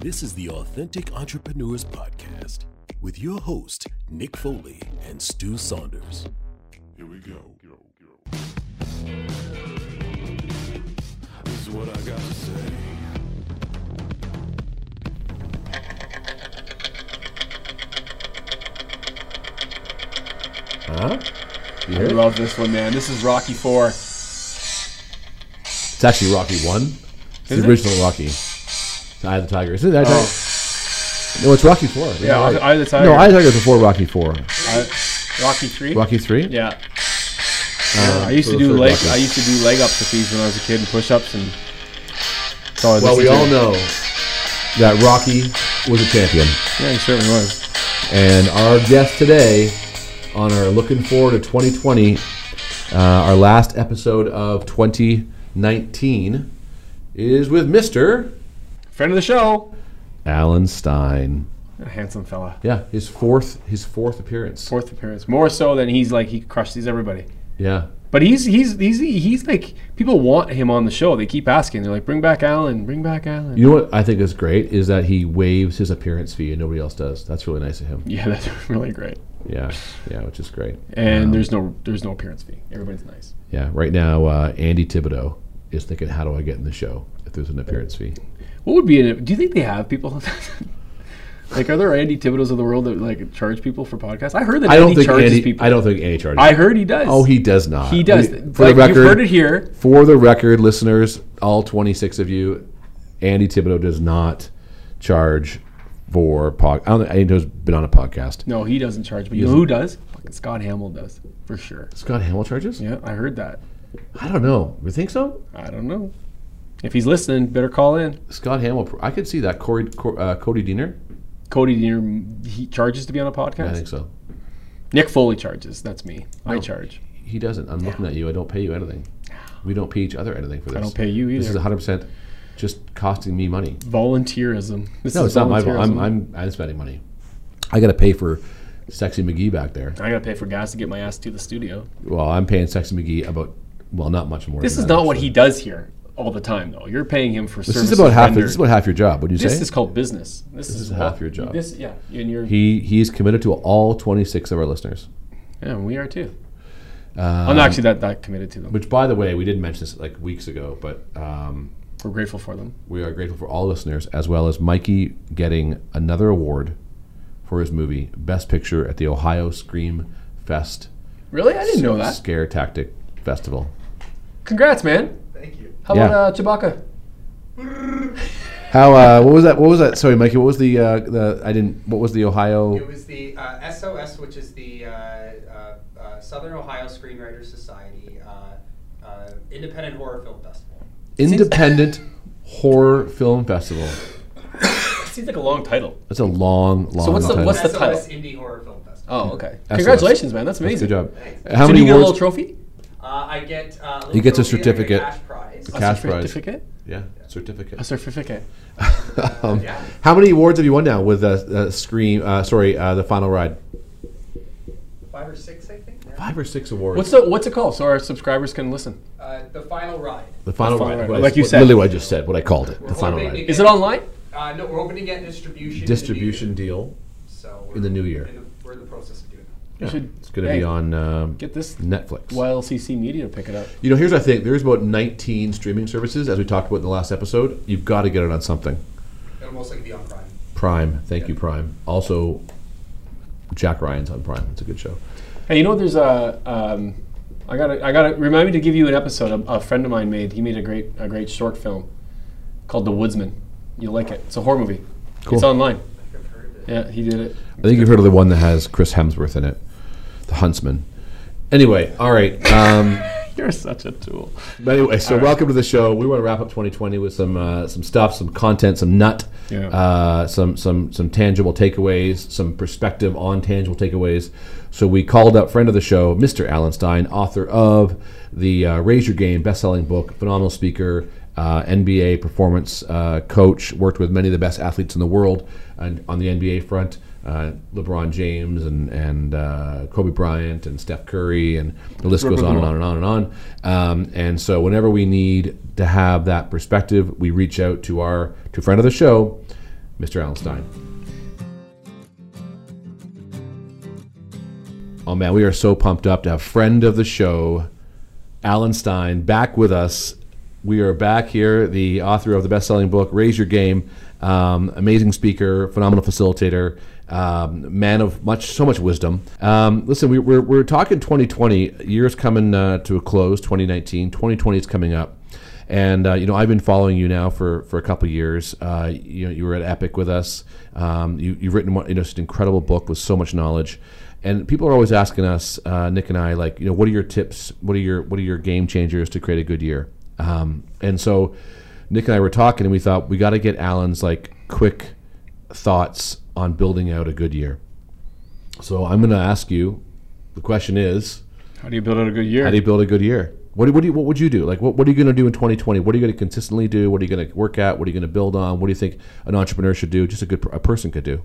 This is the Authentic Entrepreneurs Podcast with your host, Nick Foley and Stu Saunders. Here we go. This is what I got to say. Huh? You I hear it? love this one, man. This is Rocky Four. It's actually Rocky One. It's Is the it? original Rocky. It's Eye of the Tiger. Isn't it? Eye of the Tiger? No, it's Rocky Four. Oh. Yeah, right. Eye of the Tiger. No, Eye of the Tiger is before Rocky Four. I- Rocky Three. Rocky Three. Yeah. Uh, I used to do leg. I used to do leg ups with these when I was a kid and push ups and. that's all I Well, we listened all to. know that Rocky was a champion, Yeah, he certainly was. and our guest today on our looking forward to 2020, uh, our last episode of 2019, is with Mister Friend of the show. Alan Stein. A handsome fella. Yeah, his fourth his fourth appearance. Fourth appearance. More so than he's like he crushes everybody. Yeah, But he's he's he's he's like people want him on the show. They keep asking. They're like, bring back Alan. Bring back Alan. You know what I think is great is that he waives his appearance fee and nobody else does. That's really nice of him. yeah, that's really great. Yeah, yeah, which is great. And Um, there's no there's no appearance fee. Everybody's nice. yeah, right now uh, Andy Thibodeau is thinking, how do I get in the show if there's an appearance fee? What would be in it? Do you think they have people? like, are there Andy Thibodeau's of the world that like charge people for podcasts? I heard that I don't Andy think charges Andy. people. I don't think Andy charges. I heard he does. oh, he does not. he does. We- like, for the record, you've heard it here. for the record, listeners, all 26 of you, Andy Thibodeau does not charge for pod. I don't think Andy's been on a podcast. No, he doesn't charge. But you know who does? Fucking Scott Hamill does for sure. Scott Hamill charges? Yeah, I heard that. I don't know. You think so? I don't know. If he's listening, better call in. Scott Hamill. I could see that. Corey, uh, Cody Diener. Cody Diener, he charges to be on a podcast. I think so. Nick Foley charges. That's me. I charge. He doesn't. I'm looking at you. I don't pay you anything. We don't pay each other anything for this. I don't pay you either. This is 100 percent just costing me money. Volunteerism. This No, is it's not my fault. I'm, volunteerism. I'm I'm spending money. I got to pay for Sexy McGee back there. I gotta pay for gas to get my ass to the studio. Well, I'm paying Sexy McGee about well, not much more. This is not what he does here all the time, though. You're paying him for This services is about half. rendered. This is about half your job. Would you This say? This is called business. This, is what- half your job. This, yeah, and you're, he he's committed to all 26 of our listeners. yeah, and we are too. Um, I'm not actually that, that committed to them. Which, by the way, we didn't mention this like weeks ago, but um, We're grateful for them. we are grateful for all listeners, as well as Mikey getting another award for his movie Best Picture at the Ohio Scream Fest Really, I didn't know that. Scare Tactic Festival. Congrats, man. Thank you. How Yeah. about uh, Chewbacca? How? Uh, what was that? What was that? Sorry, Mikey. What was the uh, the? I didn't. What was the Ohio? It was the uh, SOS, which is the uh, uh, uh, Southern Ohio Screenwriters Society uh, uh, Independent Horror Film Festival. Independent Horror Film Festival. Seems like a long title. That's a long, long. So what's the- title. what's the SOS title? Indie Horror Film Festival. Oh, okay. SOS. Congratulations, man. That's amazing. Good job. Thanks. How so many do you get a little awards? trophy? Uh, I get. Uh, little He gets a trophy, I get certificate. Cash prize. A Cash prize. certificate? Yeah, certificate. A certificate. um, Yeah. How many awards have you won now with uh, uh, Scream? Uh, sorry, uh, the Final Ride. Five or six, I think. now. Five or six awards. What's the What's it called? So our subscribers can listen. Uh, the Final Ride. the Final The Final Ride? Ride. Like you what- said. literally what I just said. What I called it. We're The Final Ride. Is it online? Uh, no, we're hoping to get distribution. Distribution In the, new year. deal. so in the new year. In the, we're in the process of doing that. Yeah, should- it's going to hey, be on um, Get this Netflix. YLCC Media to pick it up. You know, here's what I think. There's about 19 streaming services, as we talked about in the last episode. You've got to get it on something. It'll most likely be on Prime. Prime. Thank you, Prime. Also, Jack Ryan's on Prime. It's a good show. Hey, you know, there's a. Um, I gotta, I gotta remind me to give you an episode. A, a friend of mine made. He made a great, a great short film called The Woodsman. You'll like it. It's a horror movie. Cool. It's online. I've heard of it. Yeah, he did it. I think you've heard of the one that has Chris Hemsworth in it, The Huntsman. Anyway, all right. Um, You're such a tool. but anyway, so welcome to the show. We want to wrap up 2020 with some uh, some stuff, some content, some nut, Yeah. uh, some some some tangible takeaways, some perspective on tangible takeaways. So we called up friend of the show, Mr. Alan Stein, author of the uh, Raise Your Game best-selling book, phenomenal speaker, uh, NBA performance uh, coach, worked with many of the best athletes in the world and on the NBA front. Uh, LeBron James and and uh, Kobe Bryant and Steph Curry and the list goes on and on and on and on. Um, and so whenever we need to have that perspective, we reach out to our to friend of the show, Mr. Alan Stein. Oh man, we are so pumped up to have friend of the show, Alan Stein, back with us. We are back here, the author of the best-selling book "Raise Your Game," um, amazing speaker, phenomenal facilitator, um, man of much, so much wisdom. Um, listen, we, we're we're talking 2020, years coming uh, to a close. 2019, 2020 is coming up. And uh, you know, I've been following you now for, for a couple years. Uh, you know, you were at Epic with us. Um, you, have written you know, just an incredible book with so much knowledge. And people are always asking us, uh, Nick and I, like, you know, what are your tips? What are your what are your game changers to create a good year? Um, and so, Nick and I were talking, and we thought we got to get Alan's like quick thoughts on building out a good year. So I'm going to ask you. The question is, how do you build out a good year? How do you build a good year? What, do, what, do you, what would you do? Like, what, what are you going to do in 2020? What are you going to consistently do? What are you going to work at? What are you going to build on? What do you think an entrepreneur should do? Just a good a person could do.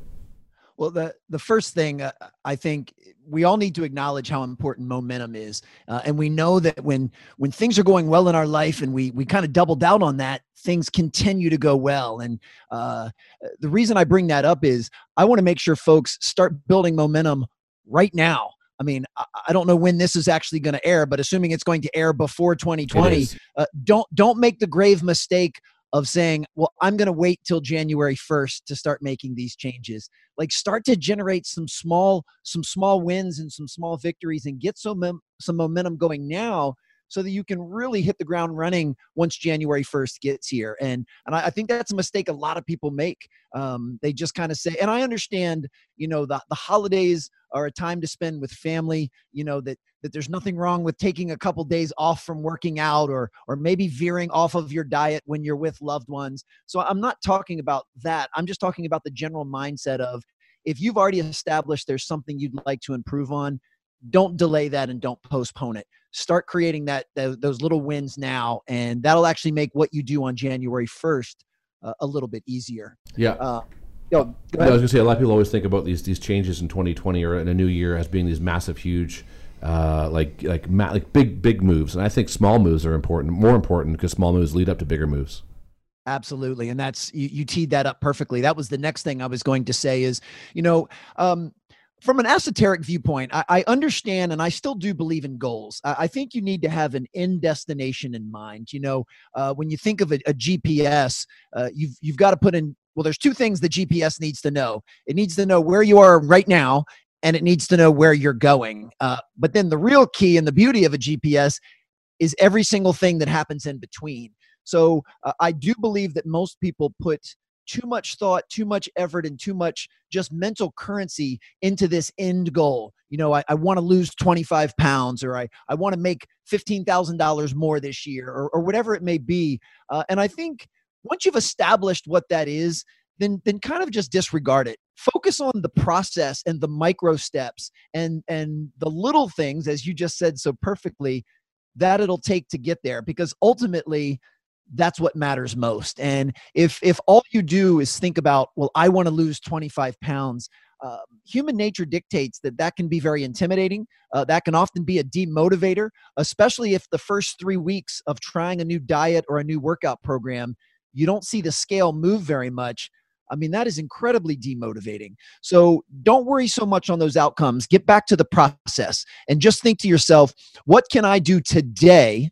Well, the the first thing uh, I think we all need to acknowledge how important momentum is, uh, and we know that when when things are going well in our life, and we we kind of double down on that, things continue to go well. And uh, the reason I bring that up is I want to make sure folks start building momentum right now. I mean, I don't know when this is actually going to air, but assuming it's going to air before 2020, uh, don't don't make the grave mistake of saying, well, I'm going to wait till January 1st to start making these changes. Like start to generate some small some small wins and some small victories and get some some momentum going now so that you can really hit the ground running once January 1st gets here. And and I, I think that's a mistake a lot of people make. Um, they just kind of say, and I understand, you know, the, the holidays are a time to spend with family, you know, that that there's nothing wrong with taking a couple days off from working out or or maybe veering off of your diet when you're with loved ones. So I'm not talking about that. I'm just talking about the general mindset of if you've already established there's something you'd like to improve on, don't delay that and don't postpone it start creating that those little wins now and that'll actually make what you do on january 1st uh, a little bit easier yeah uh, yo, I was gonna say a lot of people always think about these these changes in 2020 or in a new year as being these massive, huge, uh, like like like big big moves, and I think small moves are important, more important because small moves lead up to bigger moves. Absolutely, and that's you, you teed that up perfectly. That was the next thing I was going to say is, you know, um, from an esoteric viewpoint, I, I, understand and I still do believe in goals. I, I, think you need to have an end destination in mind. You know, uh, when you think of a, a GPS, uh, you've you've got to put in. Well, there's two things the GPS needs to know. It needs to know where you are right now, and it needs to know where you're going. Uh, but then the real key and the beauty of a GPS is every single thing that happens in between. So uh, I do believe that most people put too much thought, too much effort, and too much just mental currency into this end goal. You know, I, I want to lose 25 pounds or I, I want to make $15,000 more this year or, or whatever it may be. Uh, and I think once you've established what that is, then then kind of just disregard it. Focus on the process and the micro steps and and the little things as you just said so perfectly that it'll take to get there because ultimately that's what matters most. And if if all you do is think about well i want to lose 25 pounds uh, human nature dictates that that can be very intimidating uh, that can often be a demotivator especially if the first three weeks of trying a new diet or a new workout program you don't see the scale move very much I mean, that is incredibly demotivating. So don't worry so much on those outcomes. Get back to the process and just think to yourself, what can I do today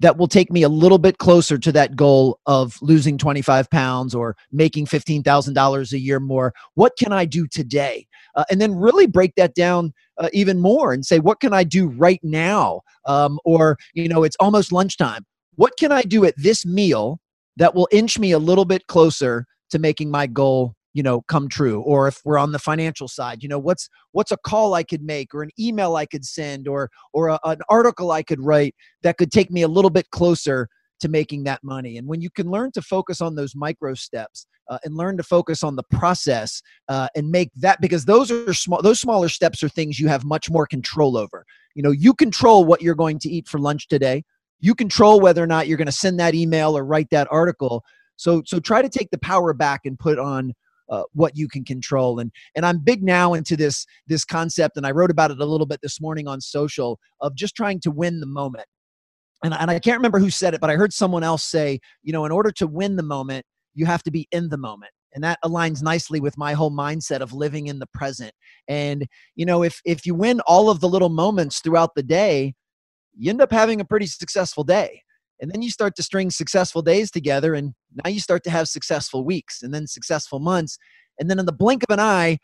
that will take me a little bit closer to that goal of losing 25 pounds or making $15,000 a year more. What can I do today? Uh, and then really break that down uh, even more and say, what can I do right now? Um, or, you know, it's almost lunchtime. What can I do at this meal that will inch me a little bit closer to making my goal you know come true or if we're on the financial side you know what's what's a call i could make or an email i could send or or a, an article i could write that could take me a little bit closer to making that money. And when you can learn to focus on those micro steps uh, and learn to focus on the process uh, and make that because those are small those smaller steps are things you have much more control over. You know you control what you're going to eat for lunch today. You control whether or not you're going to send that email or write that article so so try to take the power back and put on uh, what you can control. And and i'm big now into this this concept and i wrote about it a little bit this morning on social of just trying to win the moment. And, and i can't remember who said it but i heard someone else say you know in order to win the moment you have to be in the moment. And that aligns nicely with my whole mindset of living in the present. And you know if if you win all of the little moments throughout the day you end up having a pretty successful day and then you start to string successful days together and now you start to have successful weeks and then successful months and then in the blink of an eye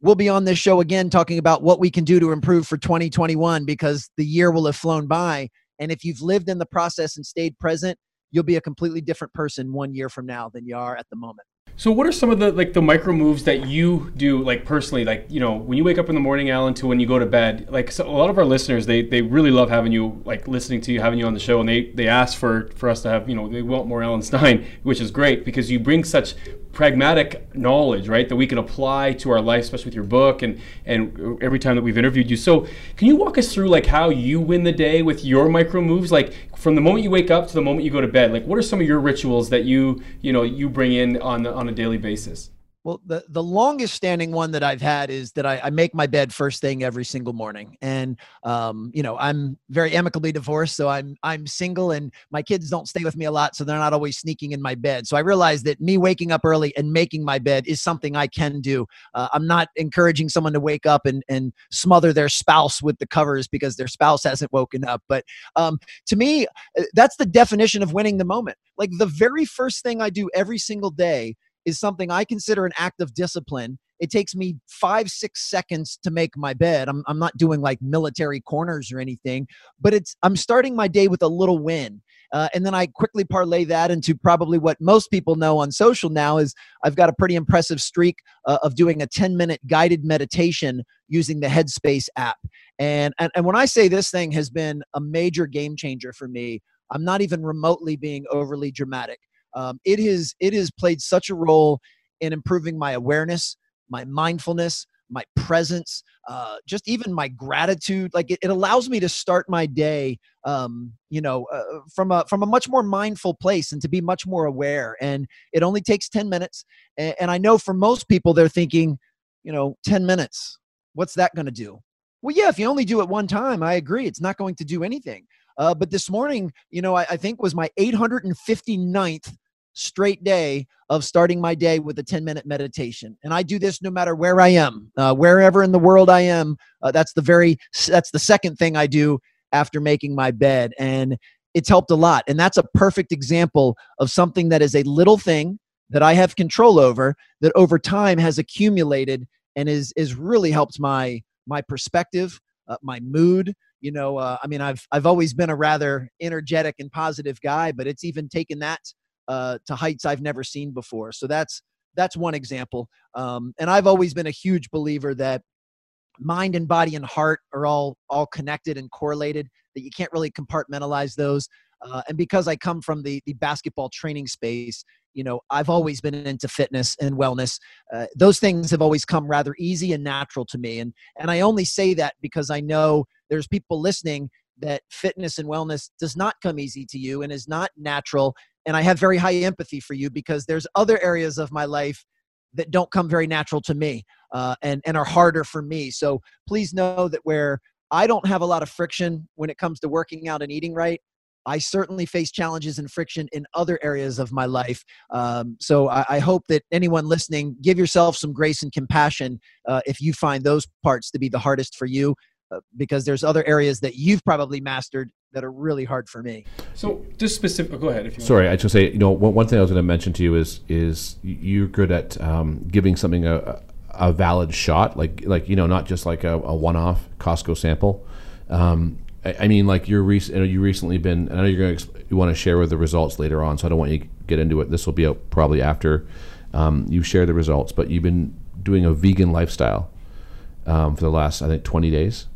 we'll be on this show again talking about what we can do to improve for 2021 because the year will have flown by and if you've lived in the process and stayed present you'll be a completely different person one year from now than you are at the moment So what are some of the like the micro moves that you do like personally? Like you know when you wake up in the morning Alan to when you go to bed like so a lot of our listeners they they really love having you like listening to you having you on the show and they they ask for for us to have you know they want more Alan Stein which is great because you bring such pragmatic knowledge right that we can apply to our life especially with your book and and every time that we've interviewed you. So can you walk us through like how you win the day with your micro moves? Like from the moment you wake up to the moment you go to bed like what are some of your rituals that you you know you bring in on on a daily basis Well, the, the longest standing one that I've had is that I, I make my bed first thing every single morning. And, um, you know, I'm very amicably divorced. So I'm, I'm single and my kids don't stay with me a lot. So they're not always sneaking in my bed. So I realized that me waking up early and making my bed is something I can do. Uh, I'm not encouraging someone to wake up and, and smother their spouse with the covers because their spouse hasn't woken up. But um, to me, uh, that's the definition of winning the moment. Like the very first thing I do every single day is something I consider an act of discipline. It takes me five, six seconds to make my bed. I'm, I'm not doing like military corners or anything, but it's I'm starting my day with a little win. Uh, and then I quickly parlay that into probably what most people know on social now is I've got a pretty impressive streak uh, of doing a 10 minute guided meditation using the Headspace app. And, and and when I say this thing has been a major game changer for me, I'm not even remotely being overly dramatic. Um, it has it has played such a role in improving my awareness, my mindfulness, my presence, uh, just even my gratitude. Like it, it allows me to start my day, um, you know, uh, from a from a much more mindful place and to be much more aware. And it only takes ten minutes. And, and I know for most people, they're thinking, you know, ten minutes. What's that going to do? Well, yeah, if you only do it one time, I agree. It's not going to do anything. Uh, but this morning, you know, I, I think was my 859th straight day of starting my day with a 10 minute meditation. And i do this no matter where i am uh, wherever in the world i am uh, that's the very that's the second thing i do after making my bed and it's helped a lot. And that's a perfect example of something that is a little thing that i have control over that over time has accumulated and is is really helped my my perspective uh, my mood. You know uh, i mean i've i've always been a rather energetic and positive guy but it's even taken that uh, to heights I've never seen before. So that's that's one example. Um, and I've always been a huge believer that mind and body and heart are all all connected and correlated. That you can't really compartmentalize those. Uh, and because I come from the the basketball training space, you know, I've always been into fitness and wellness. Uh, those things have always come rather easy and natural to me. And and I only say that because I know there's people listening that fitness and wellness does not come easy to you and is not natural and I have very high empathy for you because there's other areas of my life that don't come very natural to me uh, and and are harder for me. So please know that where I don't have a lot of friction when it comes to working out and eating right. I certainly face challenges and friction in other areas of my life. Um, so I, I, hope that anyone listening, give yourself some grace and compassion uh, if you find those parts to be the hardest for you, uh, because there's other areas that you've probably mastered that are really hard for me. So just specific. Oh, go ahead. If you Sorry, I just say you know one, one thing I was going to mention to you is is you're good at um, giving something a, a valid shot, like like you know not just like a, a one-off Costco sample. Um, I, I, mean, like you're rec- you, know, you recently been. I know you're going to exp- you want to share with the results later on, so I don't want you to get into it. This will be out probably after um, you share the results, but you've been doing a vegan lifestyle um, for the last I think 20 days.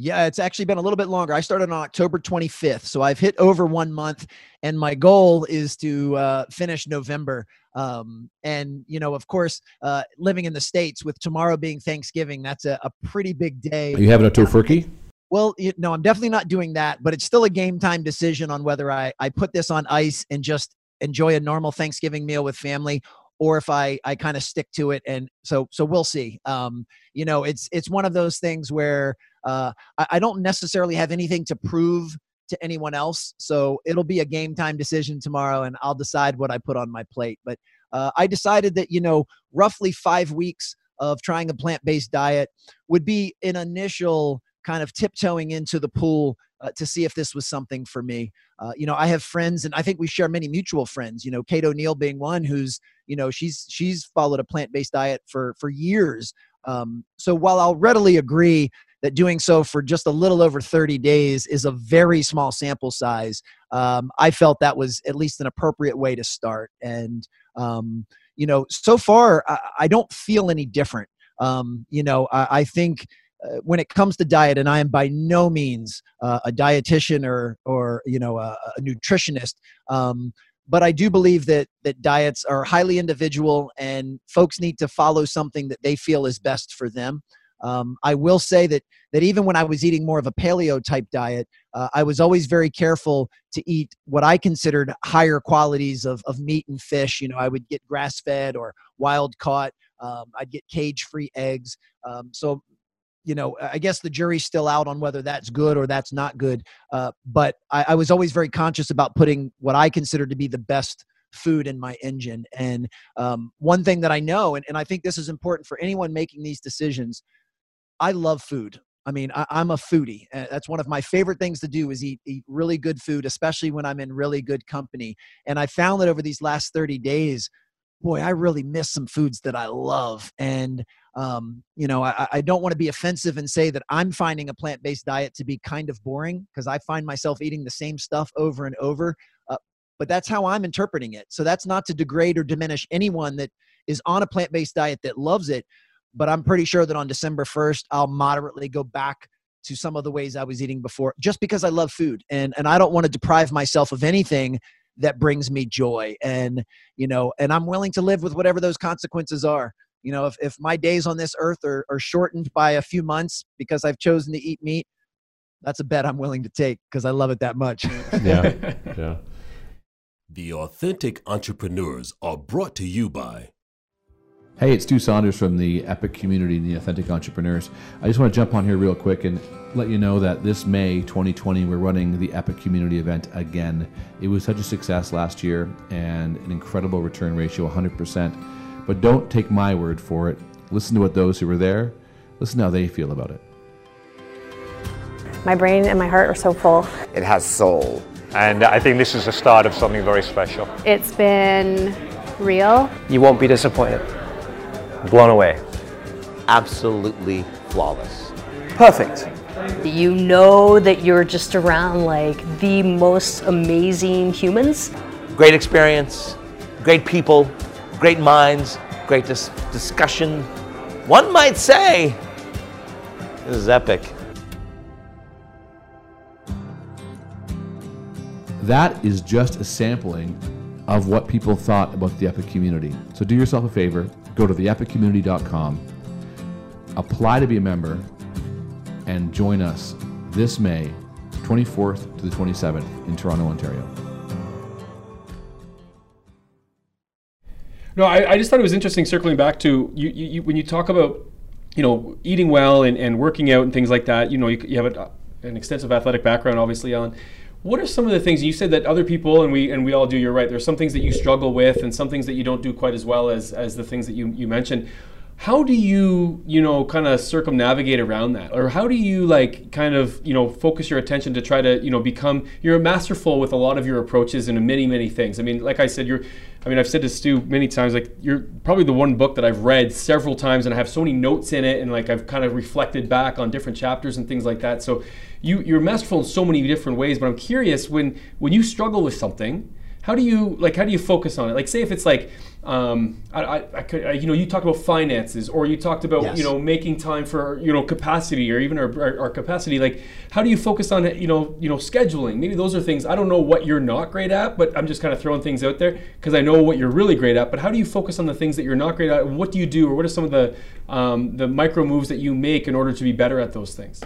Yeah, it's actually been a little bit longer. I started on October 25th, so I've hit over one month, and my goal is to uh, finish November. Um, and you know, of course, uh, living in the states with tomorrow being Thanksgiving, that's a, a pretty big day. Are you having a tofurkey? Well, you, no, I'm definitely not doing that, but it's still a game time decision on whether I I put this on ice and just enjoy a normal Thanksgiving meal with family, or if I I kind of stick to it. And so so we'll see. Um, you know, it's it's one of those things where uh, I, I don't necessarily have anything to prove to anyone else. So it'll be a game time decision tomorrow, and I'll decide what I put on my plate. But uh, I decided that, you know, roughly five weeks of trying a plant based diet would be an initial kind of tiptoeing into the pool uh, to see if this was something for me. Uh, you know, I have friends, and I think we share many mutual friends. You know, Kate O'Neill being one, who's you know she's she's followed a plant based diet for for years. Um, so while I'll readily agree that doing so for just a little over 30 days is a very small sample size, um, I felt that was at least an appropriate way to start. And um, you know, so far I, I don't feel any different. Um, you know, I, I think uh, when it comes to diet, and I am by no means uh, a dietitian or or you know a, a nutritionist, um, but I do believe that that diets are highly individual, and folks need to follow something that they feel is best for them. Um, I will say that that even when I was eating more of a paleo type diet, uh, I was always very careful to eat what I considered higher qualities of, of meat and fish. You know, I would get grass fed or wild caught. Um, I'd get cage free eggs. Um, so you know, I guess the jury's still out on whether that's good or that's not good. Uh, but I, I, was always very conscious about putting what I consider to be the best food in my engine. And um, one thing that I know, and, and I think this is important for anyone making these decisions, I love food. I mean, I, am a foodie. That's one of my favorite things to do is eat, eat really good food, especially when I'm in really good company. And I found that over these last 30 days, boy, I really miss some foods that I love. And um, you know, I, I don't want to be offensive and say that I'm finding a plant based diet to be kind of boring because I find myself eating the same stuff over and over. Uh, but that's how I'm interpreting it. So that's not to degrade or diminish anyone that is on a plant based diet that loves it. But I'm pretty sure that on December 1st, I'll moderately go back to some of the ways I was eating before just because I love food. And, and I don't want to deprive myself of anything that brings me joy. And, you know, and I'm willing to live with whatever those consequences are you know if, if my days on this earth are, are shortened by a few months because i've chosen to eat meat that's a bet i'm willing to take because i love it that much yeah yeah the authentic entrepreneurs are brought to you by Hey, it's Stu Saunders from the Epic community and the Authentic Entrepreneurs. I just want to jump on here real quick and let you know that this May 2020, we're running the Epic community event again. It was such a success last year and an incredible return ratio 100%. But don't take my word for it. Listen to what those who were there, listen to how they feel about it. My brain and my heart are so full. It has soul. And I think this is the start of something very special. It's been real. You won't be disappointed. Blown away. Absolutely flawless. Perfect. You know that you're just around like the most amazing humans. Great experience, great people, great minds, great dis- discussion. One might say this is epic. That is just a sampling of what people thought about the Epic community. So do yourself a favor, go to theepiccommunity.com, apply to be a member, and join us this May 24th to the 27th in Toronto, Ontario. No, I, I just thought it was interesting circling back to you, you, you when you talk about you know eating well and, and working out and things like that. You know, you, you have a, an extensive athletic background, obviously, Alan. What are some of the things you said that other people and we and we all do? You're right. There's some things that you struggle with, and some things that you don't do quite as well as as the things that you you mentioned how do you you know kind of circumnavigate around that? Or how do you like kind of you know focus your attention to try to you know become you're masterful with a lot of your approaches and many many things. I mean like i said you're i mean i've said to stu many times like you're probably the one book that i've read several times and i have so many notes in it and like i've kind of reflected back on different chapters and things like that. So you you're masterful in so many different ways but i'm curious when when you struggle with something how do you like how do you focus on it like say if it's like um, I, I, I could, I, you know, you talked about finances, or you talked about, yes. you know, making time for, you know, capacity, or even our, our, our, capacity. Like, how do you focus on, you know, you know, scheduling? Maybe those are things I don't know what you're not great at, but I'm just kind of throwing things out there because I know what you're really great at. But how do you focus on the things that you're not great at? What do you do, or what are some of the um, the micro moves that you make in order to be better at those things?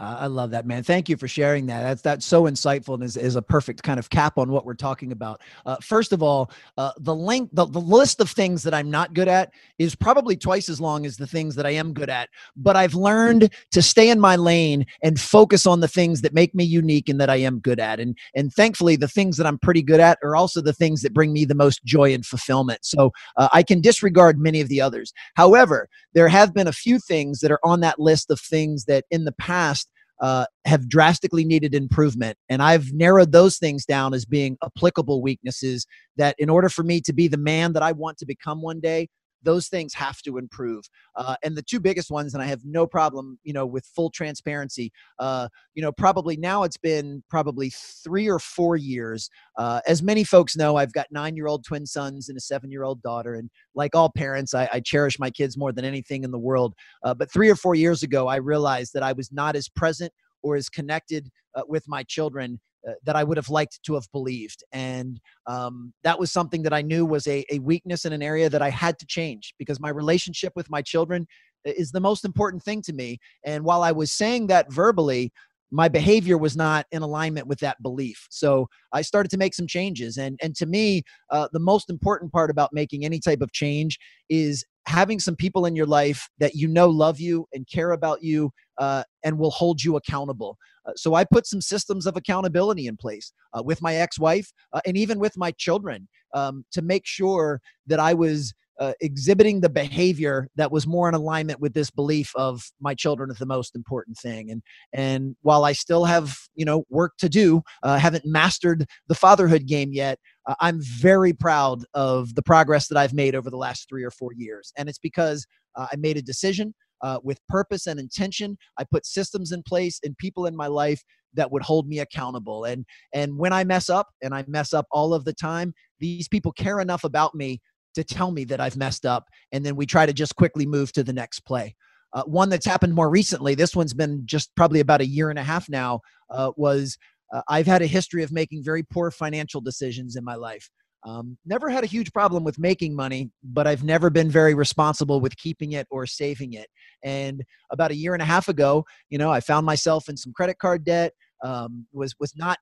Uh, I love that, man. Thank you for sharing that. That's that's so insightful and is, is a perfect kind of cap on what we're talking about. Uh, first of all, uh, the link, the, the list of things that I'm not good at is probably twice as long as the things that I am good at. But I've learned to stay in my lane and focus on the things that make me unique and that I am good at. And and thankfully, the things that I'm pretty good at are also the things that bring me the most joy and fulfillment. So uh, I can disregard many of the others. However, there have been a few things that are on that list of things that in the past uh, have drastically needed improvement. And I've narrowed those things down as being applicable weaknesses that, in order for me to be the man that I want to become one day, those things have to improve. Uh, and the two biggest ones, and I have no problem, you know, with full transparency. Uh, you know, probably now it's been probably three or four years. Uh, as many folks know, I've got nine-year-old twin sons and a seven-year-old daughter, and like all parents, I, I, cherish my kids more than anything in the world. Uh, but three or four years ago, I realized that I was not as present or as connected uh, with my children uh, that I would have liked to have believed. And um, that was something that I knew was a, a weakness in an area that I had to change because my relationship with my children is the most important thing to me. And while I was saying that verbally, my behavior was not in alignment with that belief. So I started to make some changes. And, and to me, uh, the most important part about making any type of change is having some people in your life that you know love you and care about you uh, and will hold you accountable. Uh, so I put some systems of accountability in place uh, with my ex-wife uh, and even with my children um, to make sure that I was uh, exhibiting the behavior that was more in alignment with this belief of my children is the most important thing. And and while I still have you know work to do, uh, haven't mastered the fatherhood game yet. Uh, I'm very proud of the progress that I've made over the last three or four years, and it's because I made a decision. Uh, with purpose and intention, I put systems in place and people in my life that would hold me accountable. And and when I mess up, and I mess up all of the time, these people care enough about me to tell me that I've messed up. And then we try to just quickly move to the next play. Uh, one that's happened more recently, this one's been just probably about a year and a half now, uh, was uh, I've had a history of making very poor financial decisions in my life. Um, never had a huge problem with making money, but I've never been very responsible with keeping it or saving it. And about a year and a half ago, you know, I found myself in some credit card debt. Um, was was not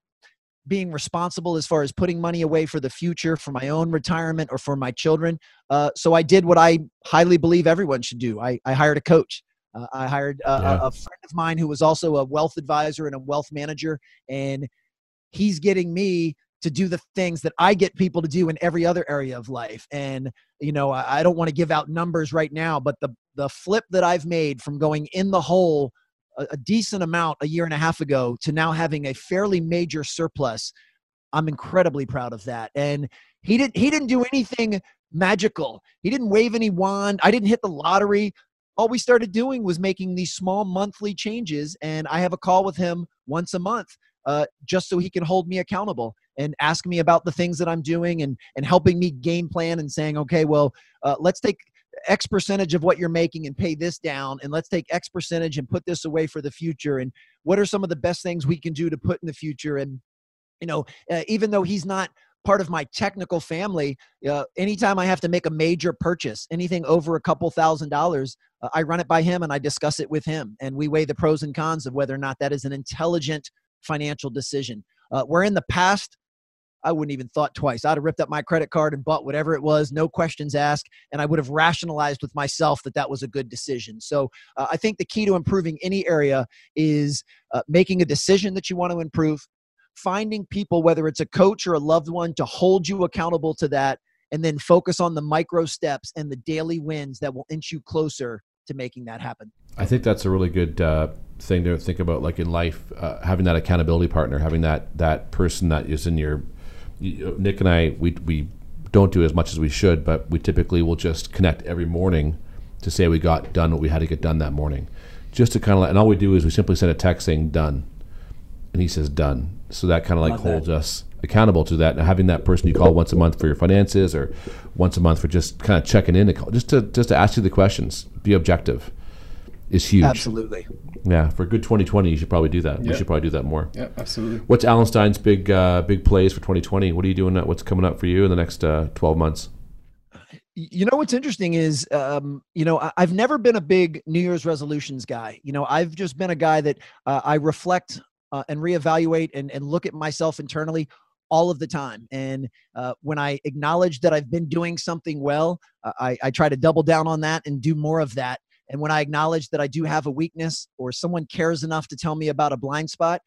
being responsible as far as putting money away for the future, for my own retirement or for my children. Uh, so I did what I highly believe everyone should do. I, I hired a coach. Uh, I hired a, yeah. a, a friend of mine who was also a wealth advisor and a wealth manager, and he's getting me to do the things that I get people to do in every other area of life. And you know, I, I don't want to give out numbers right now, but the the flip that I've made from going in the hole a, a decent amount a year and a half ago to now having a fairly major surplus. I'm incredibly proud of that. And he didn't he didn't do anything magical. He didn't wave any wand. I didn't hit the lottery. All we started doing was making these small monthly changes. And I have a call with him once a month uh, just so he can hold me accountable and ask me about the things that I'm doing and, and helping me game plan and saying, okay, well, uh, let's take X percentage of what you're making and pay this down, and let's take X percentage and put this away for the future. And what are some of the best things we can do to put in the future? And you know, uh, even though he's not part of my technical family, uh, anytime I have to make a major purchase, anything over a couple thousand dollars, uh, I run it by him and I discuss it with him, and we weigh the pros and cons of whether or not that is an intelligent financial decision. Uh, where in the past I wouldn't even thought twice. I'd have ripped up my credit card and bought whatever it was, no questions asked, and I would have rationalized with myself that that was a good decision. So uh, I think the key to improving any area is uh, making a decision that you want to improve, finding people, whether it's a coach or a loved one, to hold you accountable to that, and then focus on the micro steps and the daily wins that will inch you closer to making that happen. I think that's a really good uh, thing to think about, like in life, uh, having that accountability partner, having that that person that is in your Nick and I, we, we don't do as much as we should, but we typically will just connect every morning to say we got done what we had to get done that morning. Just to kind of, and all we do is we simply send a text saying done, and he says done. So that kind of like Love holds that. us accountable to that. And having that person you call once a month for your finances, or once a month for just kind of checking in, to call, just to just to ask you the questions, be objective, is huge. Absolutely. Yeah, for a good 2020, you should probably do that. We should probably do that more. Yeah, absolutely. What's Alan Stein's big uh, big plays for 2020? What are you doing? What's coming up for you in the next uh, 12 months? you know what's interesting is um, you know I, have never been a big new year's resolutions guy you know i've just been a guy that uh, i reflect uh, and reevaluate and, and look at myself internally all of the time and uh, when i acknowledge that i've been doing something well uh, I, I try to double down on that and do more of that and when i acknowledge that i do have a weakness or someone cares enough to tell me about a blind spot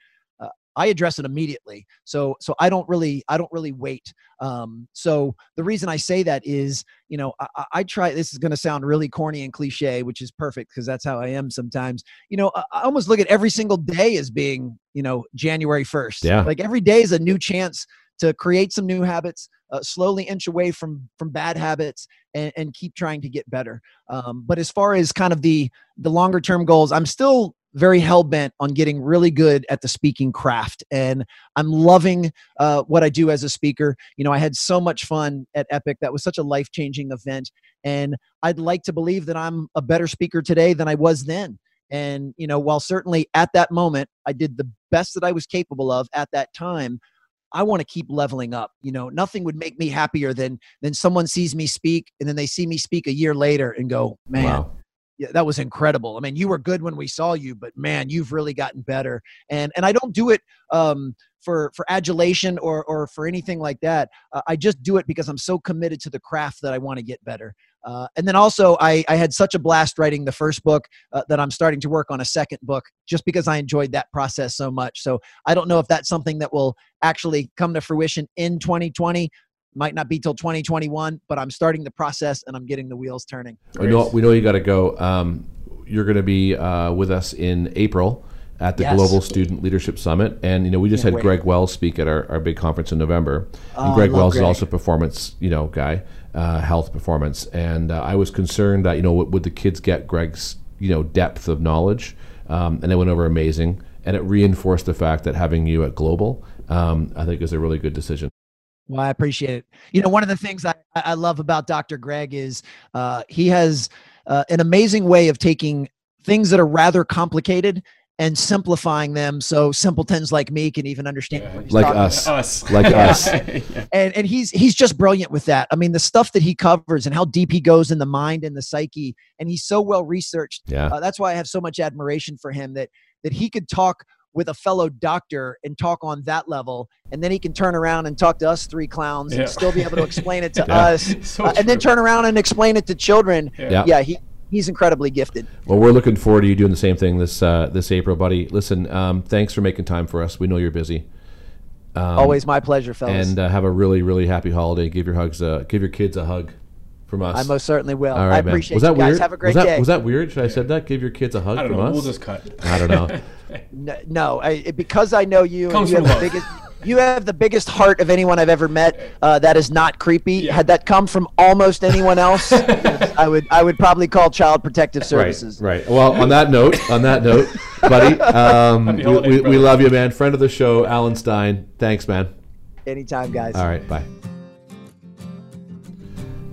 I address it immediately. So so I don't really I don't really wait. Um, so the reason I say that is you know I, I try. This is going to sound really corny and cliche, which is perfect because that's how I am sometimes. You know I, I almost look at every single day as being you know January first. Yeah. Like every day is a new chance to create some new habits, uh, slowly inch away from from bad habits, and, and keep trying to get better. Um, but as far as kind of the the longer term goals, I'm still very hell bent on getting really good at the speaking craft, and I'm loving uh, what I do as a speaker. You know, I had so much fun at Epic. That was such a life changing event, and I'd like to believe that I'm a better speaker today than I was then. And you know, while certainly at that moment I did the best that I was capable of at that time, I want to keep leveling up. You know, nothing would make me happier than than someone sees me speak and then they see me speak a year later and go, "Man, Wow. yeah, that was incredible. I mean, you were good when we saw you, but man, you've really gotten better." And and I don't do it um, for for adulation or or for anything like that. Uh, I just do it because I'm so committed to the craft that I want to get better. Uh, and then also, I, I had such a blast writing the first book uh, that I'm starting to work on a second book just because I enjoyed that process so much. So I don't know if that's something that will actually come to fruition in 2020. Might not be till 2021, but I'm starting the process and I'm getting the wheels turning. We know we know you got to go. Um, you're going to be uh, with us in April at the Yes. Global Student Leadership Summit, and you know we just Can't had wait. Greg Wells speak at our, our big conference in November. Oh, and Greg Wells is also a performance you know guy, uh, health performance, and uh, I was concerned that you know would, the kids get Greg's you know depth of knowledge, um, and they went over amazing, and it reinforced the fact that having you at Global, um, I think is a really good decision. Well, I appreciate it. You know, one of the things I, I love about Dr. Greg is uh, he has uh, an amazing way of taking things that are rather complicated and simplifying them so simpletons like me can even understand what he's Like talking us. about. Us. Like Yeah. us. and and he's he's just brilliant with that. I mean, the stuff that he covers and how deep he goes in the mind and the psyche, and he's so well researched. Yeah. Uh, that's why I have so much admiration for him that that he could talk with a fellow doctor and talk on that level, and then he can turn around and talk to us three clowns Yeah. and still be able to explain it to Yeah. us, So uh, and then turn around and explain it to children. Yeah. yeah he he's incredibly gifted. Well, we're looking forward to you doing the same thing this uh, this April, buddy. Listen, um, thanks for making time for us. We know you're busy. Um, Always my pleasure, fellas. and uh, have a really really happy holiday. Give your hugs, uh, give your kids a hug from us. I most certainly will. All right, I man. appreciate was you that guys. weird? Have a great was that, day. Was that weird? Should I said that? Give your kids a hug from know. us. We'll just cut. I don't know. No, no I, because I know you. and you have from the biggest. You have the biggest heart of anyone I've ever met. Uh, that is not creepy. Had that come from almost anyone else, I would I would probably call Child Protective Services. Right, right. Well, on that note, on that note, buddy, um, Happy we, holidays, we, we love you, man. Friend of the show, Alan Stein. Thanks, man. Anytime, guys. All right, bye.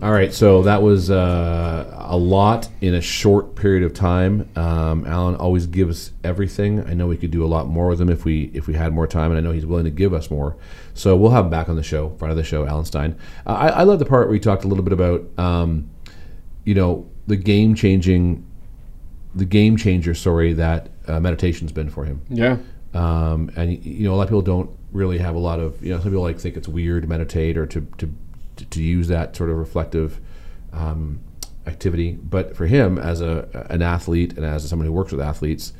All right, so that was uh, a lot in a short period of time. Um, Alan always gives everything. I know we could do a lot more with him if we if we had more time, and I know he's willing to give us more. So we'll have him back on the show, front of the show, Alan Stein. Uh, I, I love the part where he talked a little bit about, um, you know, the game changing, the game changer. Sorry, that uh, meditation's been for him. Yeah. Um, and you know, a lot of people don't really have a lot of you know. Some people like think it's weird to meditate or to to to, to use that sort of reflective um, activity. But for him, as a an athlete and as someone who works with athletes,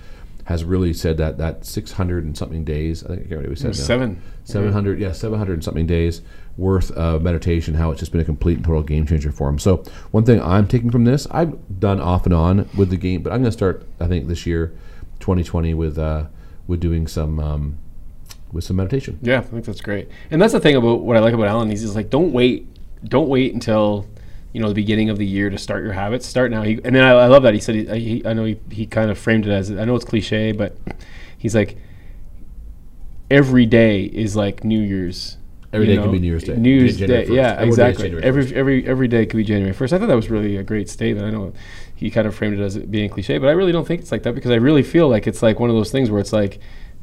has really said that that six hundred and something days. I think I can't remember what he said. Seven. Seven hundred, yeah, seven hundred and something days worth of meditation. How it's just been a complete and total game changer for him. So one thing I'm taking from this, I've done off and on with the game, but I'm going to start. I think this year, 2020, with uh, with doing some um, with some meditation. Yeah, I think that's great. And that's the thing about what I like about Alan. He's just like, don't wait, don't wait until you know the beginning of the year to start your habits. Start now. He, and then I, I love that he said. He, he, I know he, he kind of framed it as I know it's cliche, but he's like, every day is like New Year's. Every day can be New Year's Day. New Year's January Day. 1st. Yeah, Every day exactly. January Every every every day could be January first. I thought that was really a great statement. I know he kind of framed it as it being cliche, but I really don't think it's like that because I really feel like it's like one of those things where it's like,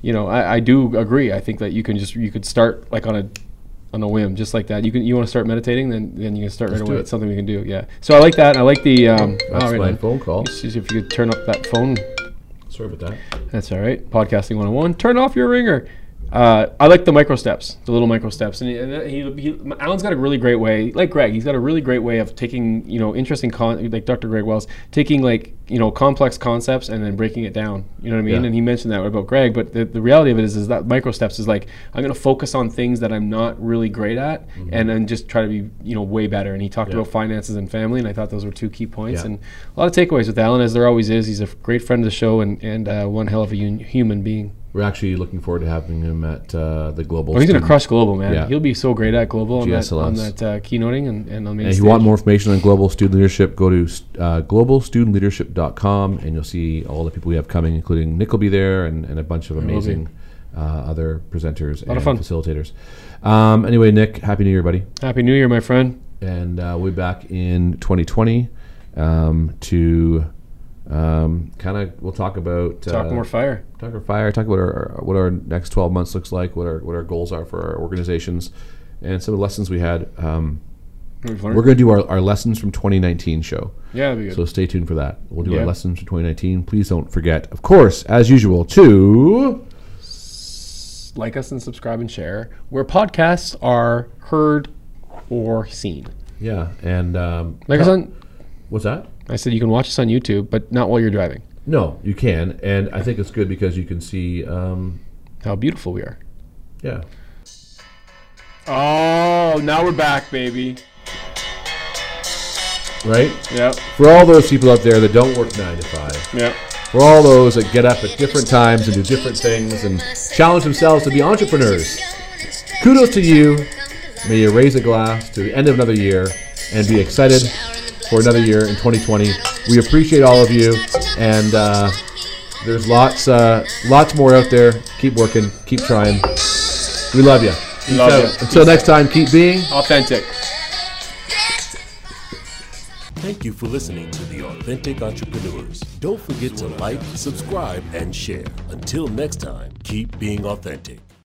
you know, I, I do agree. I think that you can just you could start like on a on a whim, just like that. You can you want to start meditating, then then you can start Let's right away. it. It's something we can do. Yeah. So I like that. I like the. Um, That's oh, right my on. phone call. Let's see if you could turn up that phone. Sorry about that. That's all right. Podcasting 101. Turn off your ringer. Uh, I like the micro steps, the little micro steps, and he, and he, he, Alan's got a really great way, like Greg, he's got a really great way of taking, you know, interesting con, like Dr. Greg Wells, taking like, you know, complex concepts and then breaking it down. You know what I mean? Yeah. And he mentioned that about Greg, but the, the reality of it is, is that micro steps is like I'm going to focus on things that I'm not really great at, and then just try to be, you know, way better. And he talked Mm-hmm. Yeah. about finances and family, and I thought those were two key points. Yeah. And a lot of takeaways with Alan, as there always is. He's a great friend of the show and and uh, one hell of a un- human being. We're actually looking forward to having him at uh, the global. Oh, he's gonna Student- crush global, man. Yeah. He'll be so great at global on that, on that uh, keynoting and, and on And if you want more information on global student leadership, go to uh, globalstudentleadership.com and you'll see all the people we have coming, including Nick will be there and, and a bunch of amazing uh, other presenters and facilitators. Um, anyway, Nick, Happy New Year, buddy. Happy New Year, my friend. And uh, we'll be back in 2020 um, to um, kind of, we'll talk about. Talk uh, more fire. Talk our fire. Talk about our, what our next 12 months looks like, what our, what our goals are for our organizations, and some of the lessons we had. Um, We've we're going to do our, our lessons from 2019 show. Yeah, that'd be good. So stay tuned for that. We'll do Yeah. our lessons from 2019. Please don't forget, of course, as usual, to Like us and subscribe and share where podcasts are heard or seen. yeah, and um, Like us on. what's that? I said you can watch us on YouTube, but not while you're driving. No, you can, and I think it's good because you can see. Um, How beautiful we are. yeah, Oh, now we're back, baby. right. Yep. For all those people out there that don't work nine to five, Yep. for all those that get up at different times and do different things and challenge themselves to be entrepreneurs, kudos to you. May you raise a glass to the end of another year and be excited for another year in 2020. We appreciate all of you, and uh, there's lots, uh, lots more out there. Keep working, keep trying. We love you. Peace Love out. ya. Until Peace next time, keep being Authentic. Thank you for listening to The Authentic Entrepreneurs. Don't forget to like, subscribe, and share. Until next time, keep being authentic.